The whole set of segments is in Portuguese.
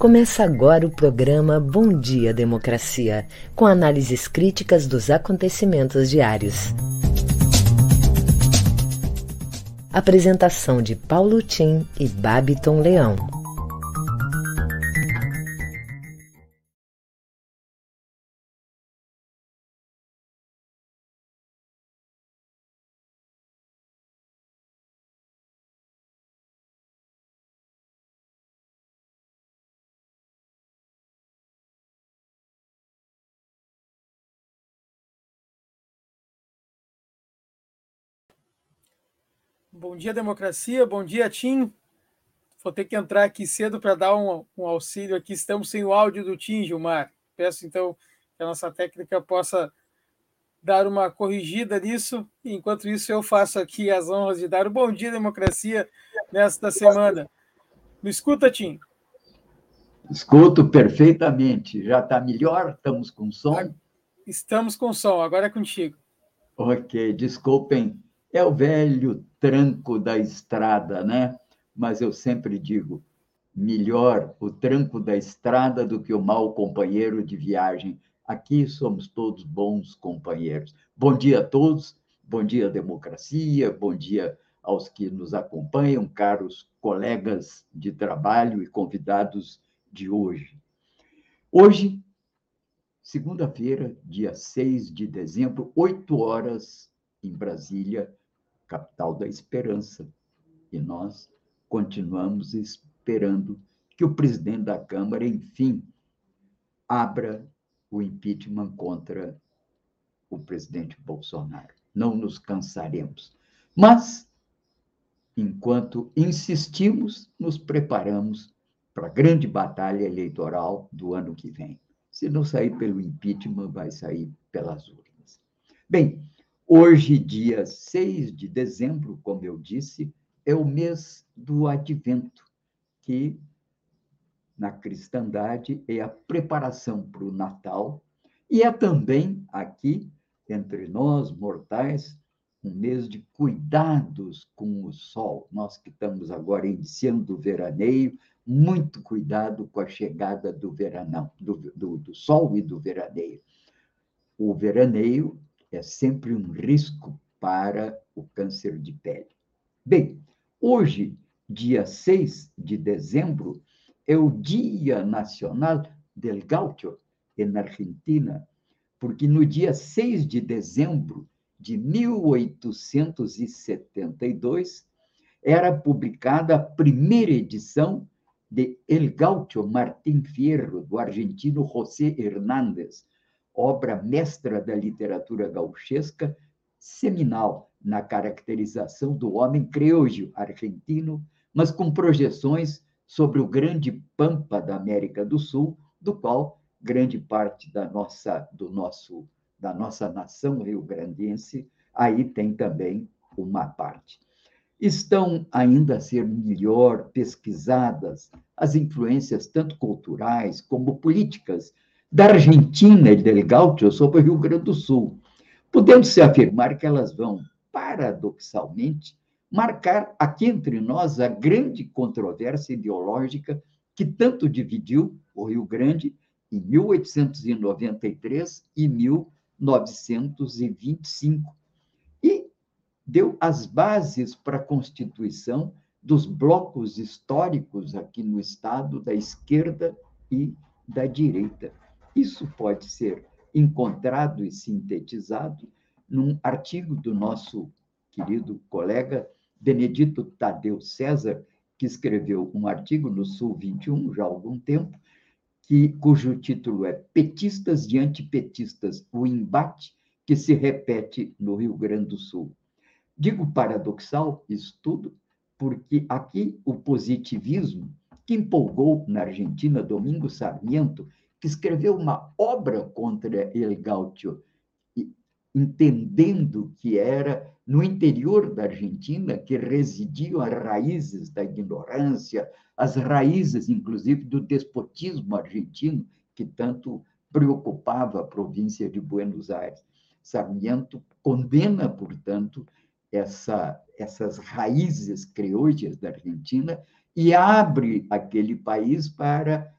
Começa agora o programa Bom Dia Democracia, com análises críticas dos acontecimentos diários. Apresentação de Paulo Tim e Babiton Leão. Bom dia, democracia. Bom dia, Tim. Vou ter que entrar aqui cedo para dar um, um, auxílio aqui. Estamos sem o áudio do Tim, Gilmar. Peço então que a nossa técnica possa dar uma corrigida nisso. Enquanto isso, eu faço aqui as honras de dar o bom dia, democracia, nesta semana. Me escuta, Tim? Escuto perfeitamente. Já está melhor? Estamos com som? Estamos com som. Agora é contigo. Ok, desculpem é o velho tranco da estrada, né? Mas eu sempre digo, melhor o tranco da estrada do que o mau companheiro de viagem. Aqui somos todos bons companheiros. Bom dia a todos, bom dia democracia, bom dia aos que nos acompanham, caros colegas de trabalho e convidados de hoje. Hoje, segunda-feira, dia 6 de dezembro, 8 horas em Brasília, capital da esperança. E nós continuamos esperando que o presidente da Câmara, enfim, abra o impeachment contra o presidente Bolsonaro. Não nos cansaremos. Mas, enquanto insistimos, nos preparamos para a grande batalha eleitoral do ano que vem. Se não sair pelo impeachment, vai sair pelas urnas. Bem, Hoje, dia 6 de dezembro, como eu disse, é o mês do advento, que na cristandade é a preparação para o Natal e é também aqui, entre nós mortais, um mês de cuidados com o sol. Nós que estamos agora iniciando o veraneio, muito cuidado com a chegada do veranão, do, do, do sol e do veraneio. O veraneio é sempre um risco para o câncer de pele. Bem, hoje, dia 6 de dezembro, é o Dia Nacional del Gaucho, na Argentina, porque no dia 6 de dezembro de 1872 era publicada a primeira edição de El Gaucho Martín Fierro, do argentino José Hernández, obra mestra da literatura gauchesca, seminal na caracterização do homem creúgio argentino, mas com projeções sobre o grande pampa da América do Sul, do qual grande parte da nossa do nosso da nossa nação rio-grandense aí tem também uma parte. Estão ainda a ser melhor pesquisadas as influências tanto culturais como políticas da Argentina e del Gaucho sobre o Rio Grande do Sul, podendo-se afirmar que elas vão, paradoxalmente, marcar aqui entre nós a grande controvérsia ideológica que tanto dividiu o Rio Grande em 1893 e 1925 e deu as bases para a constituição dos blocos históricos aqui no estado da esquerda e da direita. Isso pode ser encontrado e sintetizado num artigo do nosso querido colega Benedito Tadeu César, que escreveu um artigo no Sul 21 já há algum tempo, que, cujo título é Petistas e Antipetistas, o embate que se repete no Rio Grande do Sul. Digo paradoxal isso tudo, porque aqui o positivismo, que empolgou na Argentina Domingo Sarmiento que escreveu uma obra contra El Gaucho, entendendo que era no interior da Argentina que residiam as raízes da ignorância, as raízes, inclusive, do despotismo argentino, que tanto preocupava a província de Buenos Aires. Sarmiento condena, portanto, essa, essas raízes crioujas da Argentina e abre aquele país para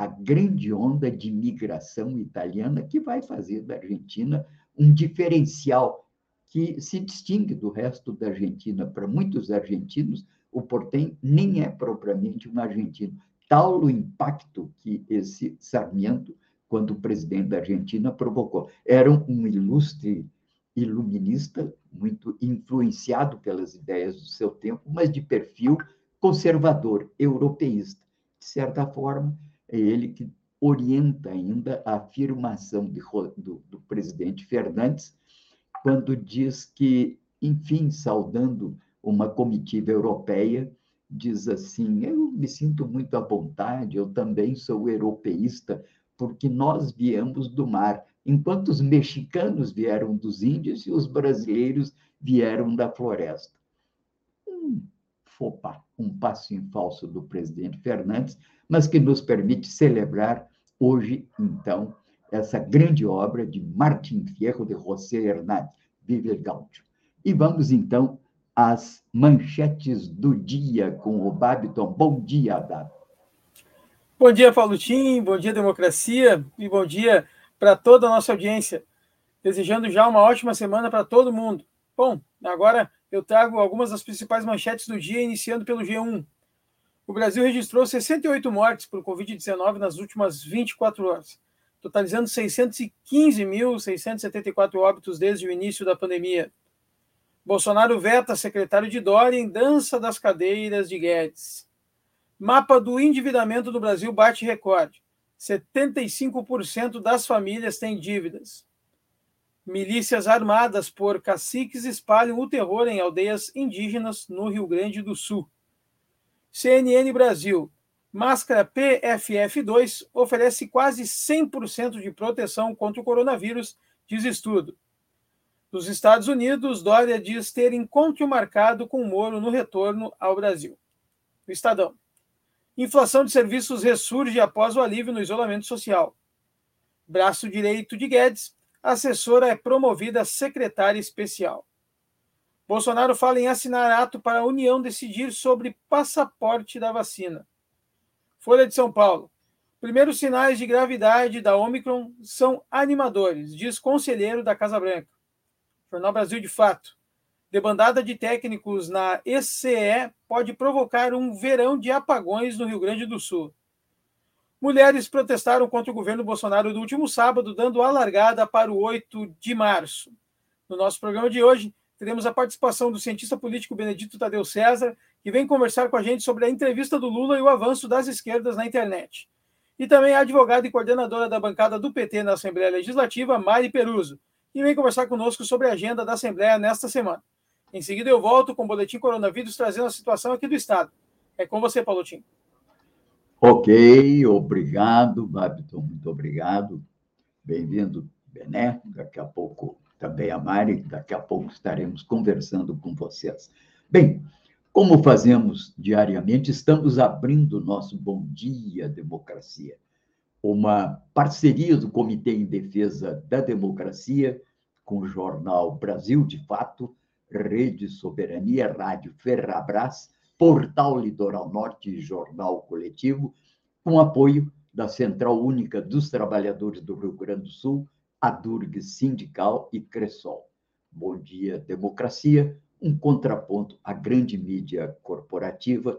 a grande onda de migração italiana que vai fazer da Argentina um diferencial que se distingue do resto da Argentina. Para muitos argentinos, o Portem nem é propriamente um argentino. Tal o impacto que esse Sarmiento, quando presidente da Argentina, provocou. Era um ilustre iluminista, muito influenciado pelas ideias do seu tempo, mas de perfil conservador, europeísta. De certa forma, é ele que orienta ainda a afirmação de, do, do presidente Fernandes, quando diz que, enfim, saudando uma comitiva europeia, diz assim: Eu me sinto muito à vontade, eu também sou europeísta, porque nós viemos do mar, enquanto os mexicanos vieram dos índios e os brasileiros vieram da floresta. Um fopa, um passo em falso do presidente Fernandes, mas que nos permite celebrar hoje, então, essa grande obra de Martin Fierro de José Hernández, Vive el Gaucho. E vamos, então, às manchetes do dia com o Babiton. Bom dia, Dado. Bom dia, Paulutim, bom dia, democracia, e bom dia para toda a nossa audiência. Desejando já uma ótima semana para todo mundo. Bom, agora eu trago algumas das principais manchetes do dia, iniciando pelo G1. O Brasil registrou 68 mortes por Covid-19 nas últimas 24 horas, totalizando 615.674 óbitos desde o início da pandemia. Bolsonaro veta secretário de Dória em dança das cadeiras de Guedes. Mapa do endividamento do Brasil bate recorde. 75% das famílias têm dívidas. Milícias armadas por caciques espalham o terror em aldeias indígenas no Rio Grande do Sul. CNN Brasil. Máscara PFF2 oferece quase 100% de proteção contra o coronavírus, diz estudo. Dos Estados Unidos, Dória diz ter encontro marcado com Moro no retorno ao Brasil. O Estadão. Inflação de serviços ressurge após o alívio no isolamento social. Braço direito de Guedes, assessora é promovida a secretária especial. Bolsonaro fala em assinar ato para a União decidir sobre passaporte da vacina. Folha de São Paulo. Primeiros sinais de gravidade da Omicron são animadores, diz conselheiro da Casa Branca. Jornal Brasil de Fato. Debandada de técnicos na ECE pode provocar um verão de apagões no Rio Grande do Sul. Mulheres protestaram contra o governo Bolsonaro no último sábado, dando a largada para o 8 de março. No nosso programa de hoje, teremos a participação do cientista político Benedito Tadeu César, que vem conversar com a gente sobre a entrevista do Lula e o avanço das esquerdas na internet. E também a advogada e coordenadora da bancada do PT na Assembleia Legislativa, Mari Peruso, que vem conversar conosco sobre a agenda da Assembleia nesta semana. Em seguida, eu volto com o Boletim Coronavírus trazendo a situação aqui do Estado. É com você, Paulotinho. Ok, obrigado, Babiton, muito obrigado. Bem-vindo, Bené. Daqui a pouco também a Mari, daqui a pouco estaremos conversando com vocês. Bem, como fazemos diariamente, estamos abrindo o nosso Bom Dia Democracia, uma parceria do Comitê em Defesa da Democracia com o jornal Brasil de Fato, Rede Soberania, Rádio Ferrabras, Portal Litoral Norte e Jornal Coletivo, com apoio da Central Única dos Trabalhadores do Rio Grande do Sul, a Durg Sindical e Cressol. Bom dia, democracia, um contraponto à grande mídia corporativa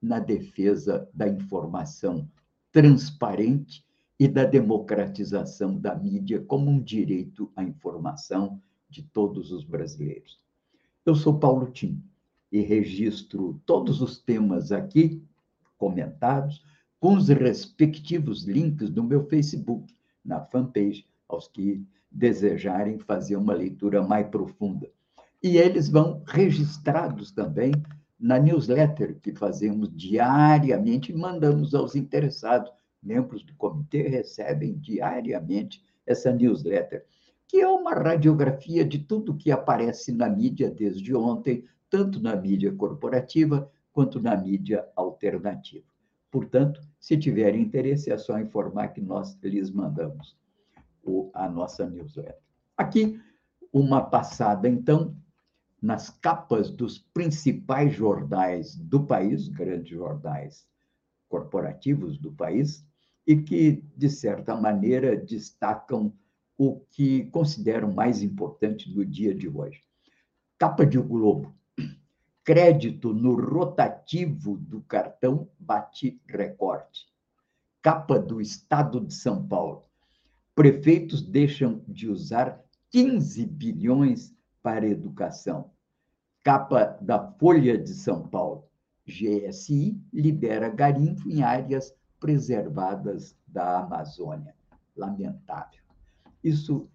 na defesa da informação transparente e da democratização da mídia como um direito à informação de todos os brasileiros. Eu sou Paulo Tim e registro todos os temas aqui comentados com os respectivos links no meu Facebook, na fanpage aos que desejarem fazer uma leitura mais profunda. E eles vão registrados também na newsletter que fazemos diariamente e mandamos aos interessados. Membros do comitê recebem diariamente essa newsletter, que é uma radiografia de tudo que aparece na mídia desde ontem, tanto na mídia corporativa quanto na mídia alternativa. Portanto, se tiverem interesse, é só informar que nós lhes mandamos a nossa newsletter. Aqui, uma passada, então, nas capas dos principais jornais do país, grandes jornais corporativos do país, e que, de certa maneira, destacam o que considero mais importante no dia de hoje. Capa de Globo. Crédito no rotativo do cartão bate recorde. Capa do Estado de São Paulo. Prefeitos deixam de usar 15 bilhões para educação. Capa da Folha de São Paulo. GSI libera garimpo em áreas preservadas da Amazônia. Lamentável. Isso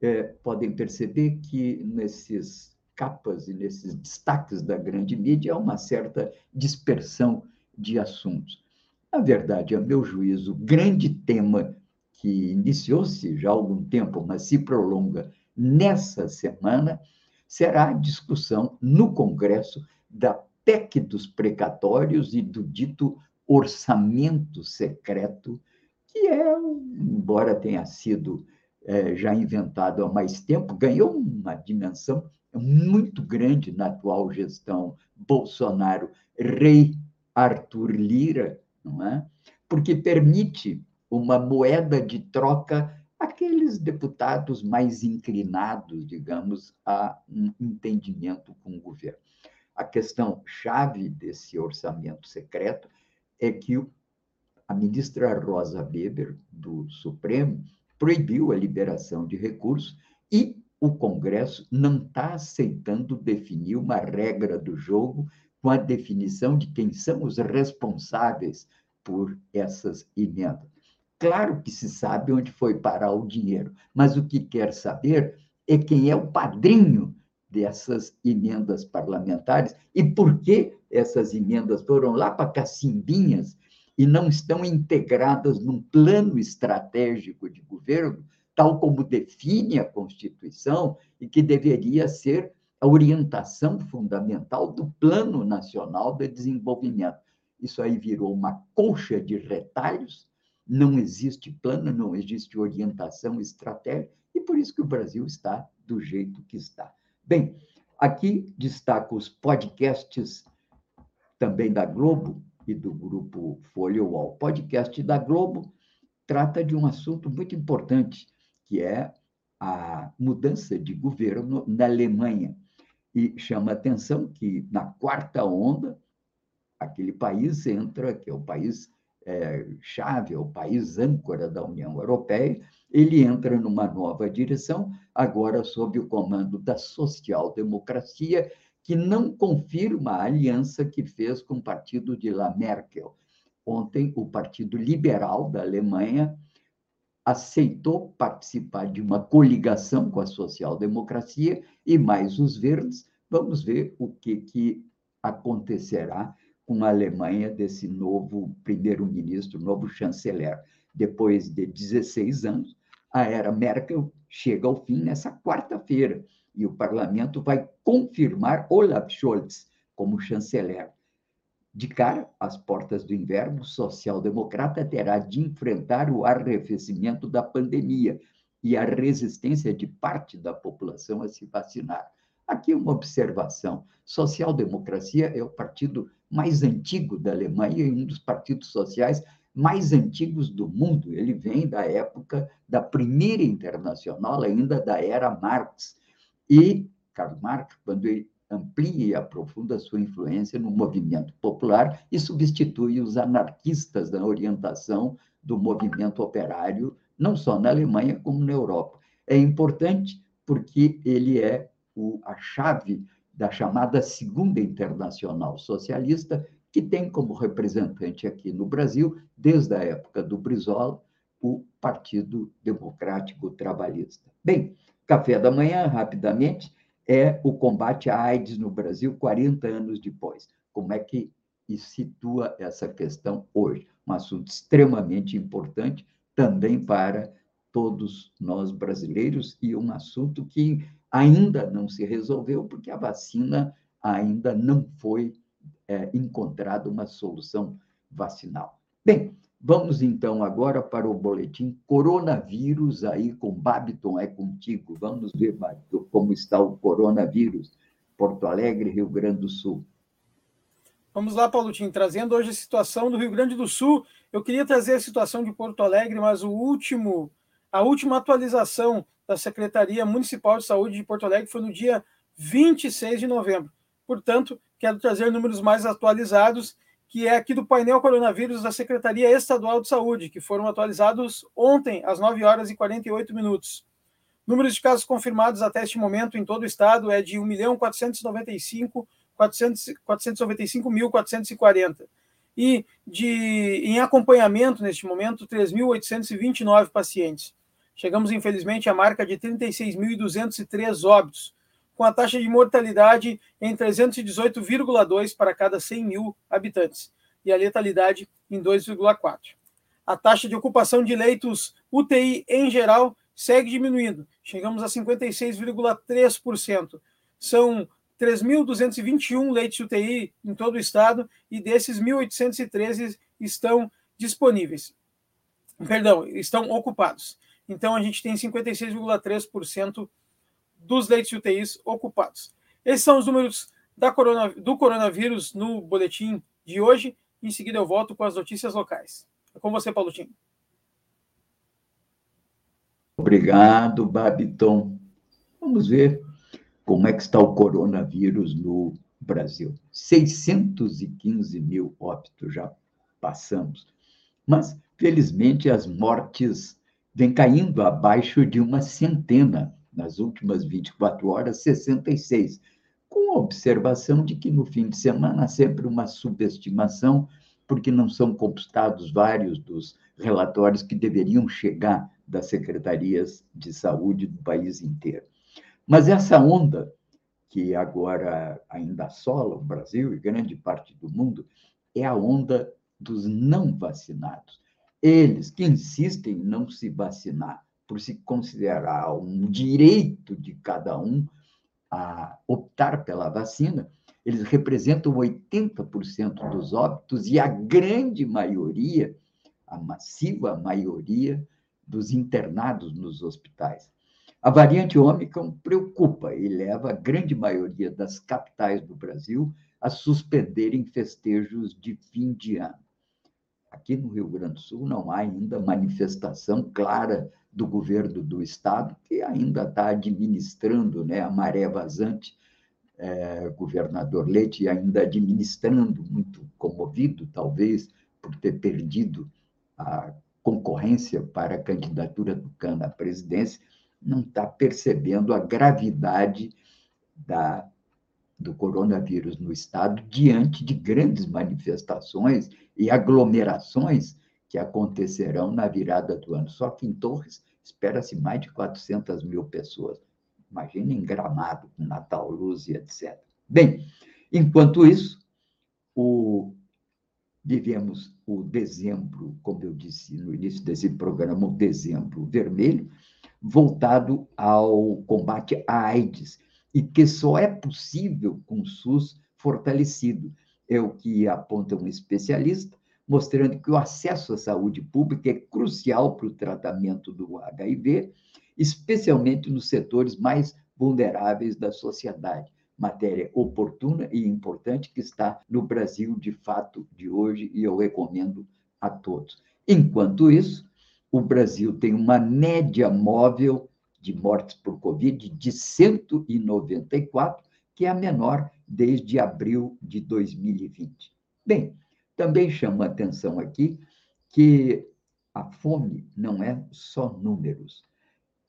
é, podem perceber que nesses capas e nesses destaques da grande mídia há uma certa dispersão de assuntos. Na verdade, a meu juízo, o grande tema que iniciou-se já há algum tempo, mas se prolonga nessa semana, será a discussão no Congresso da PEC dos precatórios e do dito orçamento secreto, que é, embora tenha sido é, já inventado há mais tempo, ganhou uma dimensão muito grande na atual gestão Bolsonaro, rei Arthur Lira, não é? porque permite uma moeda de troca aqueles deputados mais inclinados, digamos, a um entendimento com o governo. A questão chave desse orçamento secreto é que a ministra Rosa Weber, do Supremo, proibiu a liberação de recursos e o Congresso não está aceitando definir uma regra do jogo com a definição de quem são os responsáveis por essas emendas. Claro que se sabe onde foi parar o dinheiro, mas o que quer saber é quem é o padrinho dessas emendas parlamentares e por que essas emendas foram lá para Cacimbinhas e não estão integradas num plano estratégico de governo, tal como define a Constituição e que deveria ser a orientação fundamental do Plano Nacional de Desenvolvimento. Isso aí virou uma colcha de retalhos, não existe plano, não existe orientação estratégica, e por isso que o Brasil está do jeito que está. Bem, aqui destaco os podcasts também da Globo e do grupo Folha. O podcast da Globo trata de um assunto muito importante, que é a mudança de governo na Alemanha. E chama atenção que, na quarta onda, aquele país entra, que é o país é, chave, é o país âncora da União Europeia, ele entra numa nova direção, agora sob o comando da social-democracia, que não confirma a aliança que fez com o partido de La Merkel. Ontem, o Partido Liberal da Alemanha aceitou participar de uma coligação com a social-democracia e mais os verdes. Vamos ver o que, que acontecerá com a Alemanha desse novo primeiro-ministro, novo chanceler. Depois de 16 anos, a era Merkel chega ao fim nessa quarta-feira e o parlamento vai confirmar Olaf Scholz como chanceler. De cara, às portas do inverno, o social-democrata terá de enfrentar o arrefecimento da pandemia e a resistência de parte da população a se vacinar. Aqui uma observação: social-democracia é o partido mais antigo da Alemanha e um dos partidos sociais mais antigos do mundo. Ele vem da época da primeira internacional, ainda da era Marx. E Karl Marx, quando ele amplia e aprofunda sua influência no movimento popular e substitui os anarquistas da orientação do movimento operário, não só na Alemanha, como na Europa. É importante porque ele é o, a chave da chamada Segunda Internacional Socialista, que tem como representante aqui no Brasil, desde a época do Brizola, o Partido Democrático Trabalhista. Bem, café da manhã, rapidamente, é o combate à AIDS no Brasil 40 anos depois. Como é que situa essa questão hoje? Um assunto extremamente importante também para todos nós brasileiros e um assunto que ainda não se resolveu, porque a vacina ainda não foi é, encontrada uma solução vacinal. Bem, vamos então agora para o boletim Coronavírus aí com Babiton, é contigo. Vamos ver, Babiton, como está o coronavírus. Porto Alegre, Rio Grande do Sul. Vamos lá, Paulotinho, trazendo hoje a situação do Rio Grande do Sul. Eu queria trazer a situação de Porto Alegre, mas o último, a última atualização da Secretaria Municipal de Saúde de Porto Alegre foi no dia 26 de novembro. Portanto, quero trazer números mais atualizados, que é aqui do painel coronavírus da Secretaria Estadual de Saúde, que foram atualizados ontem, às 9 horas e 48 minutos. Números de casos confirmados até este momento em todo o estado é de 1.495.000 495.440. E de, em acompanhamento, neste momento, 3.829 pacientes. Chegamos, infelizmente, à marca de 36.203 óbitos, com a taxa de mortalidade em 318,2 para cada 100 mil habitantes, e a letalidade em 2,4. A taxa de ocupação de leitos UTI em geral segue diminuindo. Chegamos a 56,3%. São 3.221 leitos UTI em todo o estado e desses 1.813 estão disponíveis. Perdão, estão ocupados. Então a gente tem 56,3% dos leitos de UTIs ocupados. Esses são os números corona, do coronavírus no boletim de hoje. Em seguida eu volto com as notícias locais. É com você, Paulo Tim. Obrigado, Babiton. Vamos ver como é que está o coronavírus no Brasil. 615 mil óbitos já passamos. Mas, felizmente, as mortes vêm caindo abaixo de uma centena. Nas últimas 24 horas, 66. Com a observação de que no fim de semana há sempre uma subestimação, porque não são computados vários dos relatórios que deveriam chegar das secretarias de saúde do país inteiro. Mas essa onda, que agora ainda assola o Brasil e grande parte do mundo, é a onda dos não vacinados. Eles que insistem em não se vacinar, por se considerar um direito de cada um a optar pela vacina, eles representam 80% dos óbitos e a grande maioria, a massiva maioria dos internados nos hospitais. A variante Ômicron preocupa e leva a grande maioria das capitais do Brasil a suspenderem festejos de fim de ano. Aqui no Rio Grande do Sul não há ainda manifestação clara do governo do estado, que ainda está administrando né, a maré vazante, é, governador Leite ainda administrando, muito comovido, talvez, por ter perdido a concorrência para a candidatura do Cana à presidência, não está percebendo a gravidade da, do coronavírus no Estado diante de grandes manifestações e aglomerações que acontecerão na virada do ano. Só que em Torres espera-se mais de 400 mil pessoas. Imagina em Gramado, com Natal Luz e etc. Bem, enquanto isso, o, vivemos o dezembro, como eu disse no início desse programa, o dezembro vermelho, voltado ao combate à AIDS, e que só é possível com o SUS fortalecido. É o que aponta um especialista, mostrando que o acesso à saúde pública é crucial para o tratamento do HIV, especialmente nos setores mais vulneráveis da sociedade. Matéria oportuna e importante que está no Brasil de fato de hoje e eu recomendo a todos. Enquanto isso, o Brasil tem uma média móvel de mortes por Covid de 194, que é a menor desde abril de 2020. Bem, também chama atenção aqui que a fome não é só números,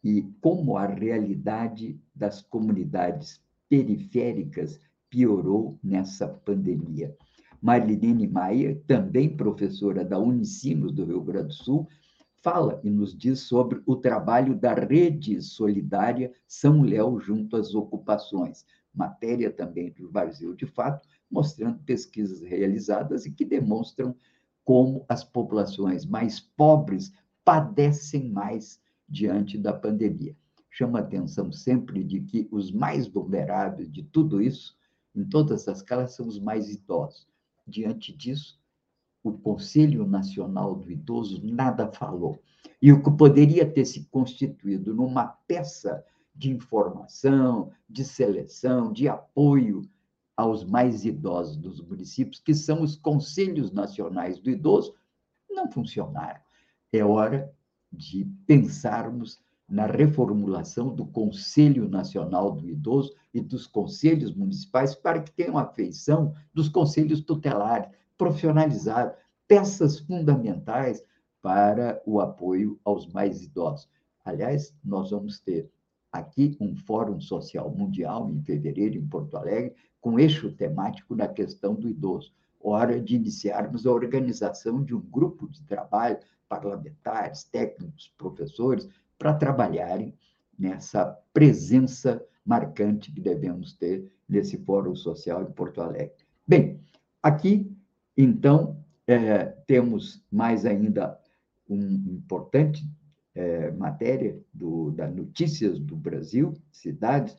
e como a realidade das comunidades periféricas piorou nessa pandemia. Marilene Maia, também professora da Unicinos do Rio Grande do Sul, fala e nos diz sobre o trabalho da Rede Solidária São Léo junto às ocupações, matéria também do Brasil de Fato, mostrando pesquisas realizadas e que demonstram como as populações mais pobres padecem mais diante da pandemia. Chama atenção sempre de que os mais vulneráveis de tudo isso, em todas as escalas, são os mais idosos. Diante disso, o Conselho Nacional do Idoso nada falou. E o que poderia ter se constituído numa peça de informação, de seleção, de apoio aos mais idosos dos municípios, que são os conselhos nacionais do idoso, não funcionaram. É hora de pensarmos na reformulação do Conselho Nacional do Idoso e dos conselhos municipais para que tenham a feição dos conselhos tutelares, profissionalizados, peças fundamentais para o apoio aos mais idosos. Aliás, nós vamos ter aqui um Fórum Social Mundial em fevereiro, em Porto Alegre, com eixo temático na questão do idoso. Hora de iniciarmos a organização de um grupo de trabalho, parlamentares, técnicos, professores, para trabalharem nessa presença marcante que devemos ter nesse Fórum Social em Porto Alegre. Bem, aqui, então, é, temos mais ainda uma importante é, matéria do, da Notícias do Brasil, cidades,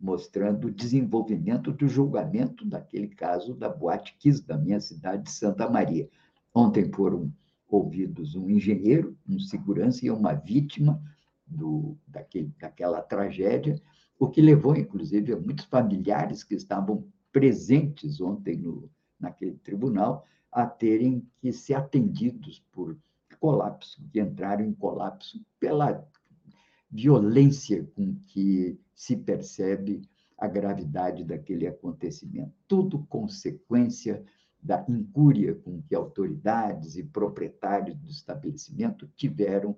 mostrando o desenvolvimento do julgamento daquele caso da Boate Kiss, da minha cidade de Santa Maria. Ontem foram ouvidos um engenheiro, um segurança e uma vítima do, daquele, daquela tragédia, o que levou, inclusive, a muitos familiares que estavam presentes ontem no, naquele tribunal a terem que ser atendidos por colapso, que entraram em colapso pela violência com que se percebe a gravidade daquele acontecimento. Tudo consequência da incúria com que autoridades e proprietários do estabelecimento tiveram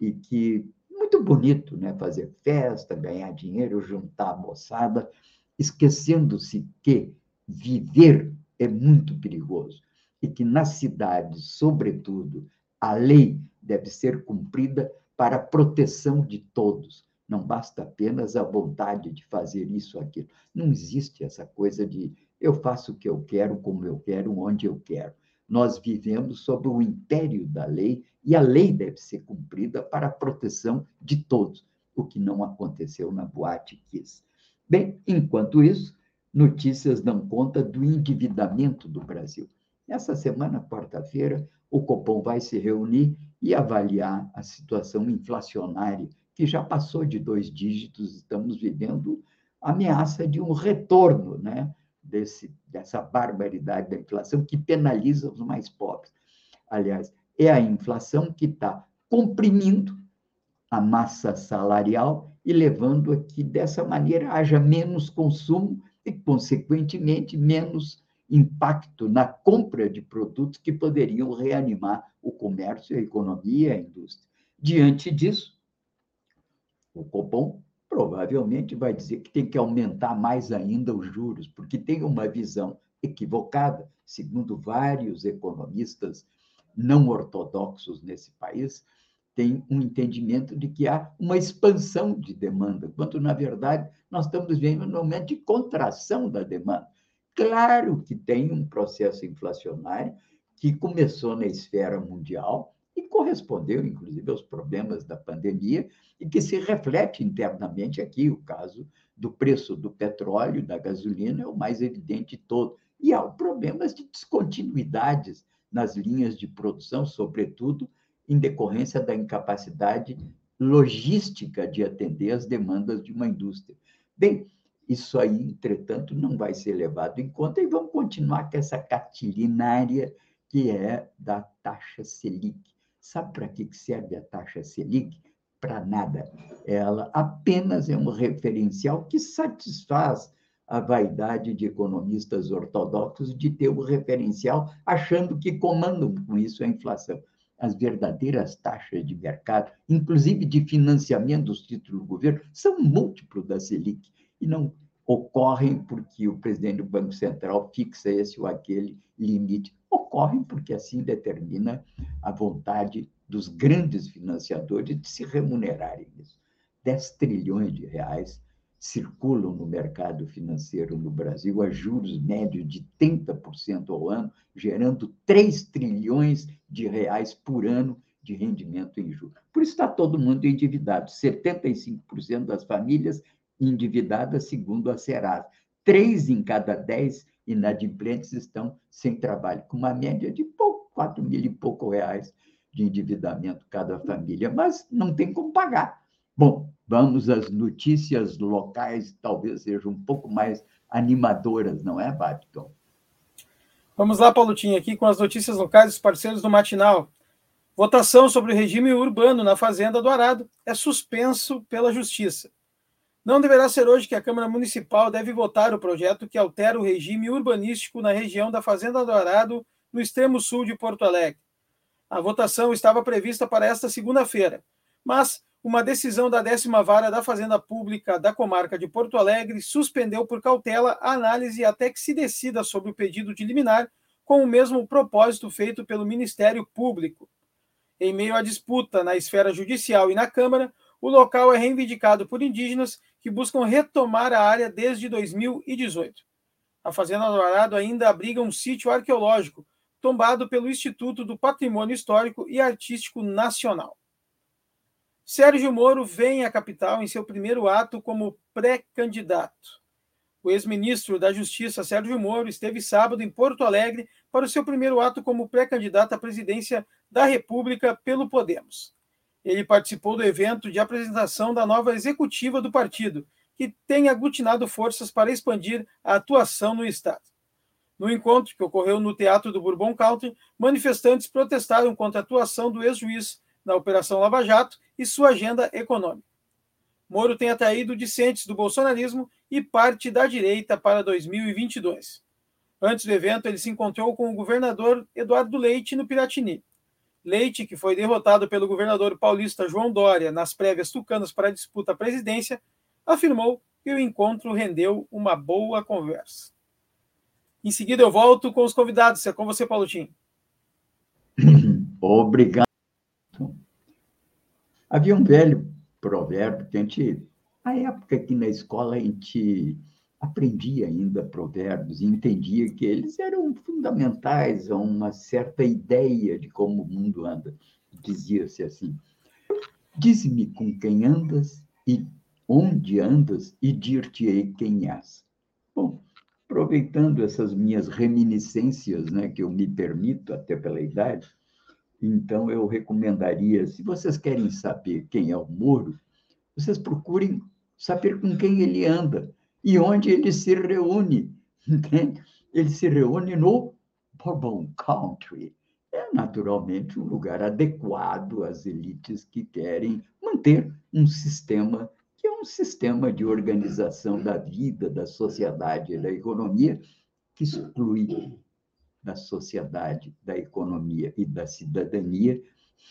e que muito bonito, né, fazer festa, ganhar dinheiro, juntar a moçada, esquecendo-se que viver é muito perigoso e que nas cidades, sobretudo, a lei deve ser cumprida para a proteção de todos. Não basta apenas a vontade de fazer isso ou aquilo. Não existe essa coisa de eu faço o que eu quero, como eu quero, onde eu quero. Nós vivemos sob o império da lei e a lei deve ser cumprida para a proteção de todos, o que não aconteceu na Boate Kiss. Bem, enquanto isso, notícias dão conta do endividamento do Brasil. Essa semana, quarta-feira, o Copom vai se reunir e avaliar a situação inflacionária, que já passou de dois dígitos, estamos vivendo ameaça de um retorno né, desse, dessa barbaridade da inflação que penaliza os mais pobres. Aliás, é a inflação que está comprimindo a massa salarial e levando a que, dessa maneira, haja menos consumo e, consequentemente, menos impacto na compra de produtos que poderiam reanimar o comércio, a economia, a indústria. Diante disso, o Copom provavelmente vai dizer que tem que aumentar mais ainda os juros, porque tem uma visão equivocada, segundo vários economistas não ortodoxos nesse país, tem um entendimento de que há uma expansão de demanda, quando, na verdade, nós estamos vivendo um momento de contração da demanda. Claro que tem um processo inflacionário que começou na esfera mundial e correspondeu, inclusive, aos problemas da pandemia e que se reflete internamente aqui. O caso do preço do petróleo, da gasolina, é o mais evidente de todo. E há problemas de descontinuidades nas linhas de produção, sobretudo em decorrência da incapacidade logística de atender às demandas de uma indústria. Bem, isso aí, entretanto, não vai ser levado em conta e vamos continuar com essa cartilinária que é da taxa Selic. Sabe para que serve a taxa Selic? Para nada. Ela apenas é um referencial que satisfaz a vaidade de economistas ortodoxos de ter o um referencial achando que comandam com isso a inflação. As verdadeiras taxas de mercado, inclusive de financiamento dos títulos do governo, são múltiplo da Selic e não ocorrem porque o presidente do Banco Central fixa esse ou aquele limite. Ocorrem porque assim determina a vontade dos grandes financiadores de se remunerarem isso. 10 trilhões de reais circulam no mercado financeiro no Brasil a juros médios de 30% ao ano, gerando 3 trilhões de reais por ano de rendimento em juros. Por isso está todo mundo endividado. 75% das famílias endividadas, segundo a Serasa. Três em cada dez inadimplentes estão sem trabalho, com uma média de pouco, quatro mil e pouco reais de endividamento cada família, mas não tem como pagar. Bom, Vamos às notícias locais, talvez sejam um pouco mais animadoras, não é, Babton? Vamos lá, Paulotinho, aqui com as notícias locais dos parceiros do Matinal. Votação sobre o regime urbano na Fazenda do Arado é suspenso pela Justiça. Não deverá ser hoje que a Câmara Municipal deve votar o projeto que altera o regime urbanístico na região da Fazenda do Arado, no extremo sul de Porto Alegre. A votação estava prevista para esta segunda-feira, mas uma decisão da décima vara da Fazenda Pública da comarca de Porto Alegre suspendeu por cautela a análise até que se decida sobre o pedido de liminar, com o mesmo propósito feito pelo Ministério Público. Em meio à disputa na esfera judicial e na Câmara, o local é reivindicado por indígenas que buscam retomar a área desde 2018. A Fazenda Dourado ainda abriga um sítio arqueológico, tombado pelo Instituto do Patrimônio Histórico e Artístico Nacional. Sérgio Moro vem à capital em seu primeiro ato como pré-candidato. O ex-ministro da Justiça, Sérgio Moro, esteve sábado em Porto Alegre para o seu primeiro ato como pré-candidato à presidência da República pelo Podemos. Ele participou do evento de apresentação da nova executiva do partido, que tem aglutinado forças para expandir a atuação no Estado. No encontro, que ocorreu no Teatro do Bourbon Country, manifestantes protestaram contra a atuação do ex-juiz na Operação Lava Jato e sua agenda econômica. Moro tem atraído discentes do bolsonarismo e parte da direita para 2022. Antes do evento, ele se encontrou com o governador Eduardo Leite no Piratini. Leite, que foi derrotado pelo governador paulista João Dória nas prévias tucanas para a disputa à presidência, afirmou que o encontro rendeu uma boa conversa. Em seguida, eu volto com os convidados. É com você, Paulotinho. Obrigado. Havia um velho provérbio que a gente, na época que na escola a gente aprendia ainda provérbios e entendia que eles eram fundamentais a uma certa ideia de como o mundo anda. Dizia-se assim: Dize-me com quem andas e onde andas e dir-te-ei quem és. Bom, aproveitando essas minhas reminiscências, né, que eu me permito até pela idade, então eu recomendaria, se vocês querem saber quem é o Moro, vocês procurem saber com quem ele anda e onde ele se reúne. Entende? Ele se reúne no Bourbon Country. É naturalmente um lugar adequado às elites que querem manter um sistema que é um sistema de organização da vida, da sociedade e da economia que exclui da sociedade, da economia e da cidadania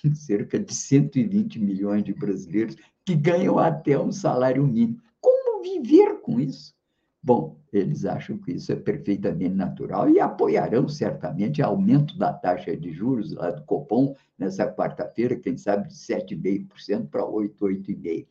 cerca de 120 milhões de brasileiros que ganham até um salário mínimo. Viver com isso? Bom, eles acham que isso é perfeitamente natural e apoiarão certamente aumento da taxa de juros lá do Copom nessa quarta-feira, quem sabe de 7,5% para 8, 8,5%.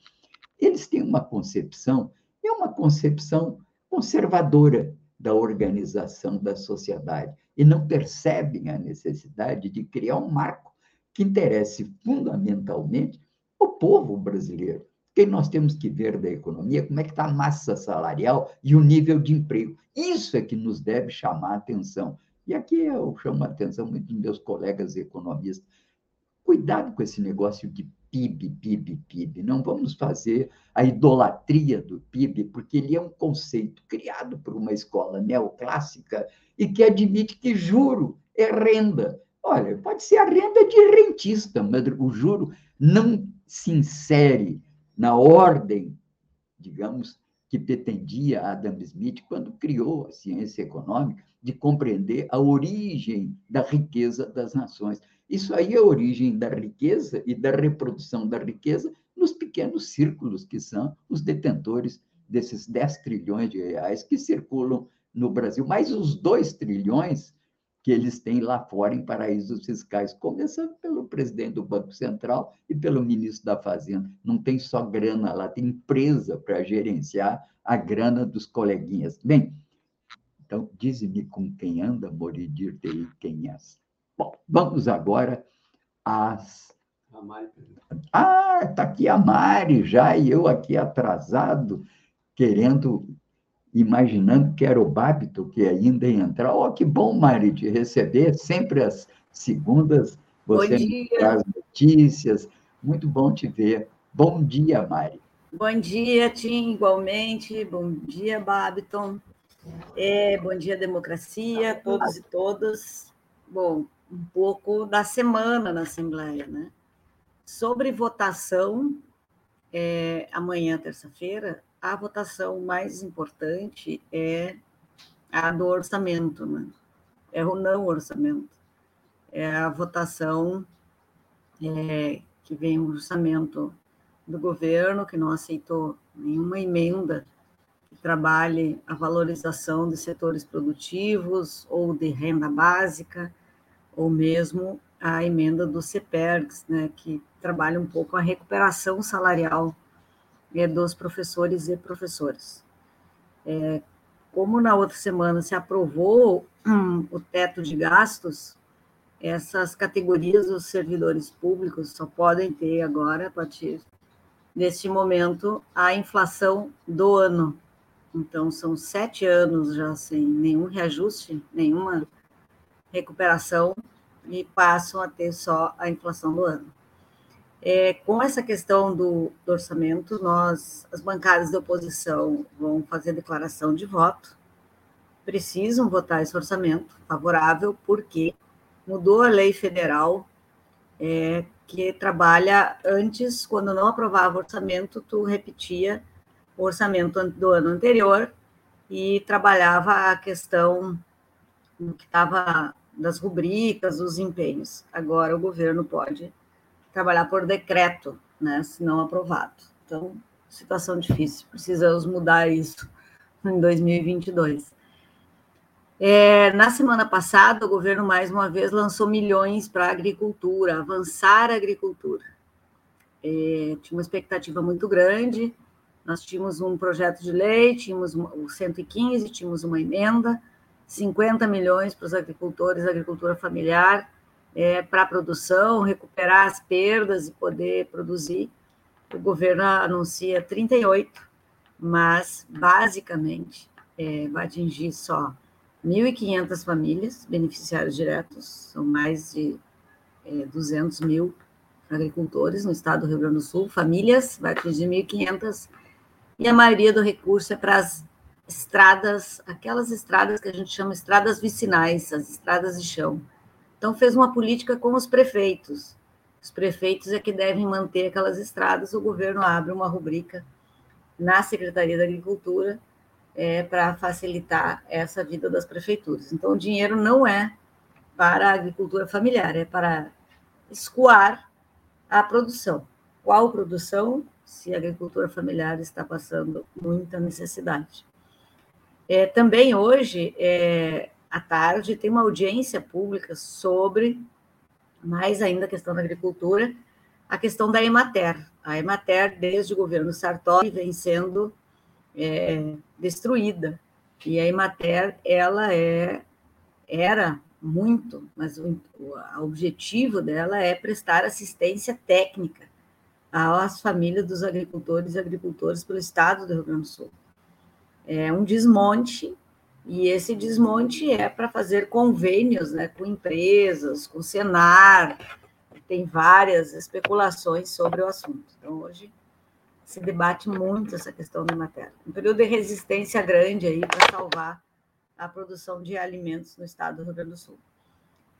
Eles têm uma concepção, é uma concepção conservadora da organização da sociedade e não percebem a necessidade de criar um marco que interesse fundamentalmente o povo brasileiro. Porque nós temos que ver da economia como é que está a massa salarial e o nível de emprego. Isso é que nos deve chamar a atenção. E aqui eu chamo a atenção muito dos meus colegas economistas. Cuidado com esse negócio de PIB, PIB, PIB. Não vamos fazer a idolatria do PIB, porque ele é um conceito criado por uma escola neoclássica e que admite que juro é renda. Olha, pode ser a renda de rentista, mas o juro não se insere na ordem, digamos, que pretendia Adam Smith quando criou a ciência econômica, de compreender a origem da riqueza das nações. Isso aí é a origem da riqueza e da reprodução da riqueza nos pequenos círculos que são os detentores desses 10 trilhões de reais que circulam no Brasil, mais os 2 trilhões que eles têm lá fora em paraísos fiscais, começando pelo presidente do Banco Central e pelo ministro da Fazenda. Não tem só grana lá, tem empresa para gerenciar a grana dos coleguinhas. Bem, então, dize-me com quem anda, Moridir-te quem és. Bom, vamos agora às. Ah, está aqui a Mari já, e eu aqui atrasado, querendo, imaginando que era o Babito que ainda ia entrar. Oh, que bom, Mari, te receber. Sempre às segundas você me traz notícias. Muito bom te ver. Bom dia, Mari. Bom dia, Tim, igualmente. Bom dia, Babiton. É, bom dia, democracia, todos e todas. Bom, um pouco da semana na Assembleia, né? Sobre votação, é, amanhã, terça-feira, a votação mais importante é a do orçamento, né? É o não orçamento. É a votação é, que vem o orçamento do governo, que não aceitou nenhuma emenda que trabalhe a valorização de setores produtivos ou de renda básica, ou mesmo a emenda do CEPERGS, né, que trabalha um pouco a recuperação salarial é, dos professores e professoras. É, como na outra semana se aprovou hum, o teto de gastos, essas categorias dos servidores públicos só podem ter agora, a partir neste momento, a inflação do ano. Então, são sete anos já sem nenhum reajuste, nenhuma recuperação, e passam a ter só a inflação do ano. É, com essa questão do, do, orçamento, nós, as bancadas de oposição, vão fazer declaração de voto, precisam votar esse orçamento favorável, porque mudou a lei federal é, que trabalha antes, quando não aprovava o orçamento, tu repetia o orçamento do ano anterior e trabalhava a questão que estava das rubricas, dos empenhos. Agora o governo pode trabalhar por decreto, né, se não aprovado. Então, situação difícil, precisamos mudar isso em 2022. É, na semana passada, o governo mais uma vez lançou milhões para a agricultura, avançar a agricultura. É, tinha uma expectativa muito grande. Nós tínhamos um projeto de lei, tínhamos o 115, tínhamos uma emenda, 50 milhões para os agricultores, agricultura familiar, é, para a produção, recuperar as perdas e poder produzir. O governo anuncia 38, mas basicamente é, vai atingir só 1.500 famílias, beneficiários diretos, são mais de é, 200 mil agricultores no estado do Rio Grande do Sul, famílias, vai atingir 1.500, e a maioria do recurso é para as estradas, aquelas estradas que a gente chama estradas vicinais, as estradas de chão. Então, fez uma política com os prefeitos. Os prefeitos é que devem manter aquelas estradas, o governo abre uma rubrica na Secretaria da Agricultura é, para facilitar essa vida das prefeituras. Então, o dinheiro não é para a agricultura familiar, é para escoar a produção. Qual produção? Se a agricultura familiar está passando muita necessidade. É, também hoje, é, à tarde, tem uma audiência pública sobre, mais ainda a questão da agricultura, a questão da Emater. A Emater, desde o governo Sartori, vem sendo é, destruída. E a Emater, ela é, era muito, mas o, o objetivo dela é prestar assistência técnica às famílias dos agricultores e agricultores pelo estado do Rio Grande do Sul. É um desmonte, e esse desmonte é para fazer convênios né, com empresas, com o Senar, tem várias especulações sobre o assunto. Então, hoje, se debate muito essa questão da matéria. Um período de resistência grande aí para salvar a produção de alimentos no estado do Rio Grande do Sul.